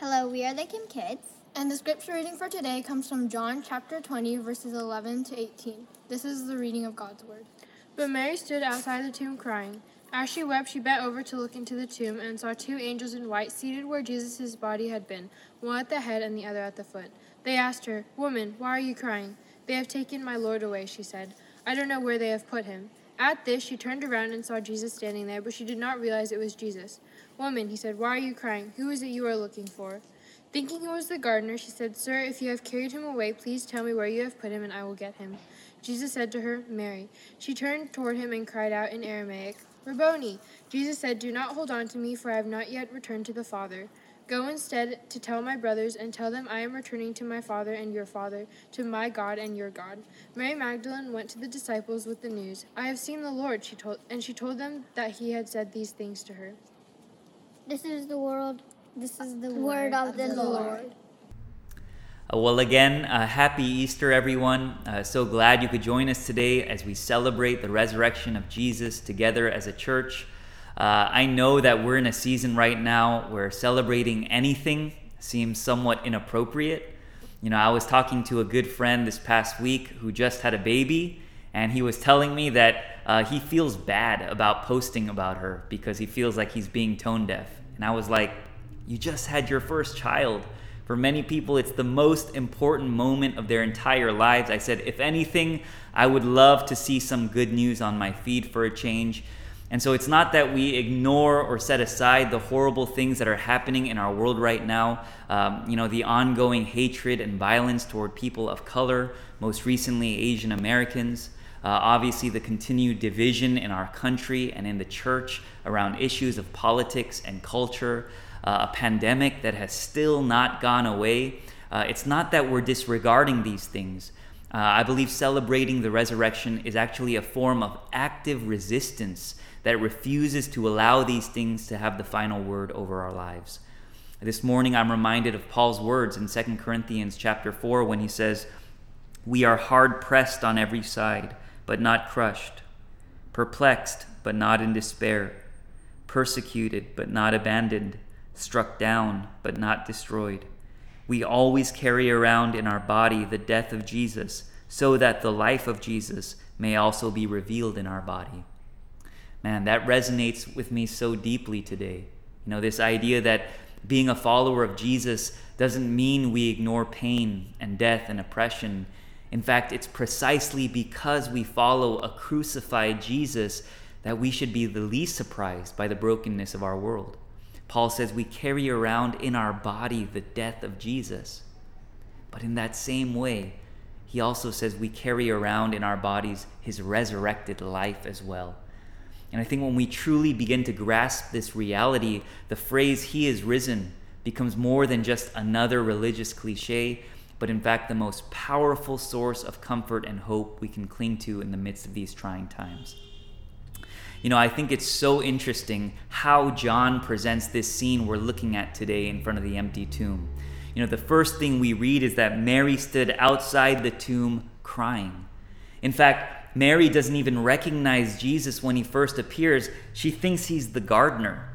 Hello, we are the Kim Kids. And the scripture reading for today comes from John chapter 20, verses 11 to 18. This is the reading of God's word. But Mary stood outside the tomb crying. As she wept, she bent over to look into the tomb and saw two angels in white seated where Jesus' body had been, one at the head and the other at the foot. They asked her, Woman, why are you crying? They have taken my Lord away, she said. I don't know where they have put him. At this, she turned around and saw Jesus standing there, but she did not realize it was Jesus. Woman, he said, why are you crying? Who is it you are looking for? Thinking it was the gardener, she said, Sir, if you have carried him away, please tell me where you have put him, and I will get him. Jesus said to her, Mary. She turned toward him and cried out in Aramaic, Rabboni! Jesus said, Do not hold on to me, for I have not yet returned to the Father. Go instead to tell my brothers and tell them I am returning to my Father and your Father, to my God and your God. Mary Magdalene went to the disciples with the news. I have seen the Lord, she told, and she told them that he had said these things to her. This is the world. This is the word, word of, of the, the Lord. Lord. Uh, well, again, uh, happy Easter, everyone. Uh, so glad you could join us today as we celebrate the resurrection of Jesus together as a church. Uh, I know that we're in a season right now where celebrating anything seems somewhat inappropriate. You know, I was talking to a good friend this past week who just had a baby, and he was telling me that uh, he feels bad about posting about her because he feels like he's being tone deaf. And I was like, You just had your first child for many people, it's the most important moment of their entire lives. I said, if anything, I would love to see some good news on my feed for a change. And so it's not that we ignore or set aside the horrible things that are happening in our world right now. Um, you know, the ongoing hatred and violence toward people of color, most recently Asian Americans. Uh, obviously, the continued division in our country and in the church around issues of politics and culture uh, a pandemic that has still not gone away. Uh, it's not that we're disregarding these things. Uh, I believe celebrating the resurrection is actually a form of active resistance that refuses to allow these things to have the final word over our lives. This morning I'm reminded of Paul's words in 2 Corinthians chapter 4 when he says, "We are hard pressed on every side, but not crushed, perplexed, but not in despair, persecuted, but not abandoned." struck down but not destroyed. We always carry around in our body the death of Jesus, so that the life of Jesus may also be revealed in our body. Man, that resonates with me so deeply today. You know, this idea that being a follower of Jesus doesn't mean we ignore pain and death and oppression. In fact, it's precisely because we follow a crucified Jesus that we should be the least surprised by the brokenness of our world. Paul says we carry around in our body the death of Jesus. But in that same way, he also says we carry around in our bodies his resurrected life as well. And I think when we truly begin to grasp this reality, the phrase he is risen becomes more than just another religious cliche, but in fact the most powerful source of comfort and hope we can cling to in the midst of these trying times. You know, I think it's so interesting how John presents this scene we're looking at today in front of the empty tomb. You know, the first thing we read is that Mary stood outside the tomb crying. In fact, Mary doesn't even recognize Jesus when he first appears. She thinks he's the gardener,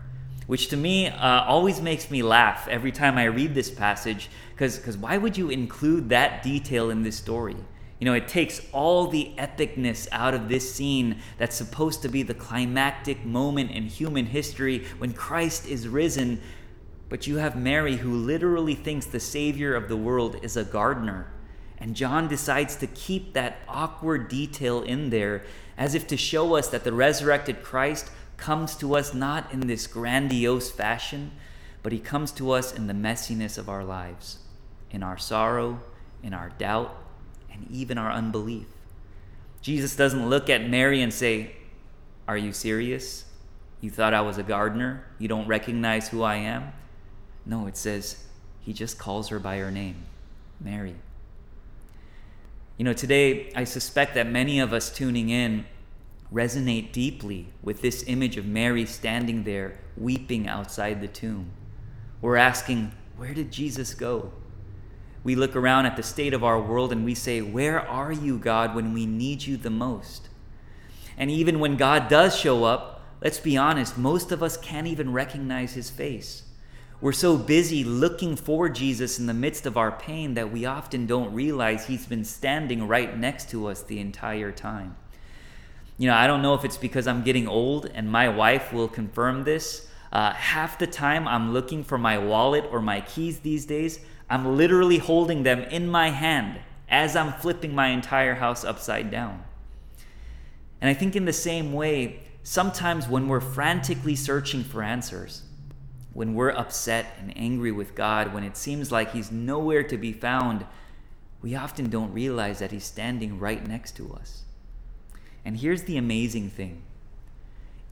which to me uh, always makes me laugh every time I read this passage, because why would you include that detail in this story? You know, it takes all the epicness out of this scene that's supposed to be the climactic moment in human history when Christ is risen. But you have Mary who literally thinks the Savior of the world is a gardener. And John decides to keep that awkward detail in there as if to show us that the resurrected Christ comes to us not in this grandiose fashion, but he comes to us in the messiness of our lives, in our sorrow, in our doubt, and even our unbelief. Jesus doesn't look at Mary and say, Are you serious? You thought I was a gardener? You don't recognize who I am? No, it says he just calls her by her name, Mary. You know, today I suspect that many of us tuning in resonate deeply with this image of Mary standing there weeping outside the tomb. We're asking, Where did Jesus go? We look around at the state of our world and we say, Where are you, God, when we need you the most? And even when God does show up, let's be honest, most of us can't even recognize his face. We're so busy looking for Jesus in the midst of our pain that we often don't realize He's been standing right next to us the entire time. You know, I don't know if it's because I'm getting old, and my wife will confirm this. Uh, half the time I'm looking for my wallet or my keys these days, I'm literally holding them in my hand as I'm flipping my entire house upside down. And I think, in the same way, sometimes when we're frantically searching for answers, when we're upset and angry with God, when it seems like He's nowhere to be found, we often don't realize that He's standing right next to us. And here's the amazing thing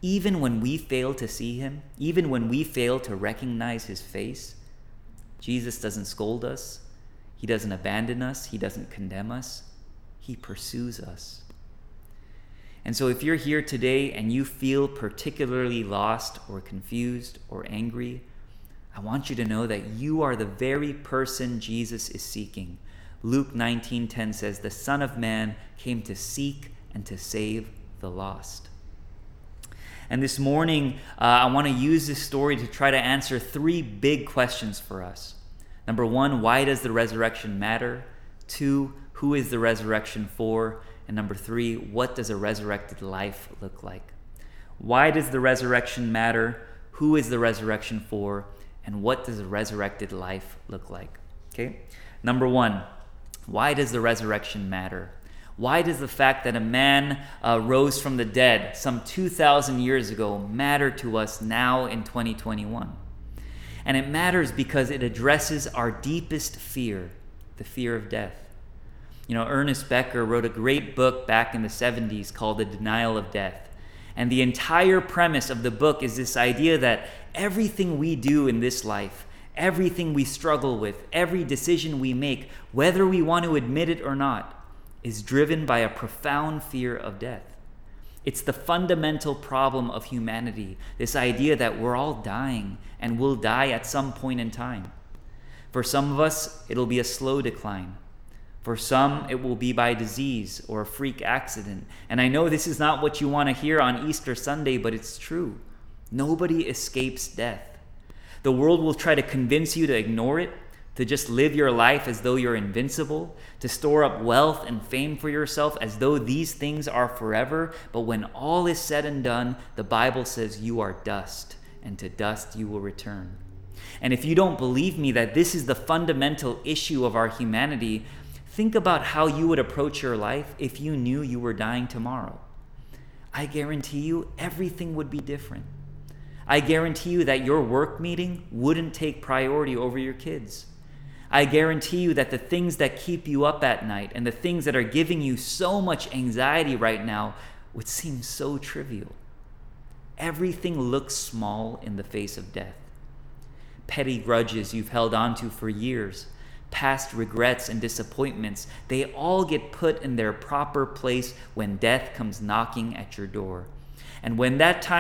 even when we fail to see Him, even when we fail to recognize His face, Jesus doesn't scold us, He doesn't abandon us, He doesn't condemn us, He pursues us. And so, if you're here today and you feel particularly lost or confused or angry, I want you to know that you are the very person Jesus is seeking. Luke 19:10 says, "The Son of Man came to seek and to save the lost." And this morning, uh, I want to use this story to try to answer three big questions for us. Number one, why does the resurrection matter? Two, who is the resurrection for? And number three, what does a resurrected life look like? Why does the resurrection matter? Who is the resurrection for? And what does a resurrected life look like? Okay? Number one, why does the resurrection matter? Why does the fact that a man uh, rose from the dead some 2,000 years ago matter to us now in 2021? And it matters because it addresses our deepest fear, the fear of death. You know, Ernest Becker wrote a great book back in the 70s called The Denial of Death. And the entire premise of the book is this idea that everything we do in this life, everything we struggle with, every decision we make, whether we want to admit it or not, is driven by a profound fear of death. It's the fundamental problem of humanity this idea that we're all dying and will die at some point in time. For some of us, it'll be a slow decline. For some, it will be by disease or a freak accident. And I know this is not what you want to hear on Easter Sunday, but it's true. Nobody escapes death. The world will try to convince you to ignore it, to just live your life as though you're invincible, to store up wealth and fame for yourself as though these things are forever. But when all is said and done, the Bible says you are dust, and to dust you will return. And if you don't believe me that this is the fundamental issue of our humanity, Think about how you would approach your life if you knew you were dying tomorrow. I guarantee you everything would be different. I guarantee you that your work meeting wouldn't take priority over your kids. I guarantee you that the things that keep you up at night and the things that are giving you so much anxiety right now would seem so trivial. Everything looks small in the face of death. Petty grudges you've held onto for years past regrets and disappointments, they all get put in their proper place when death comes knocking at your door. And when that time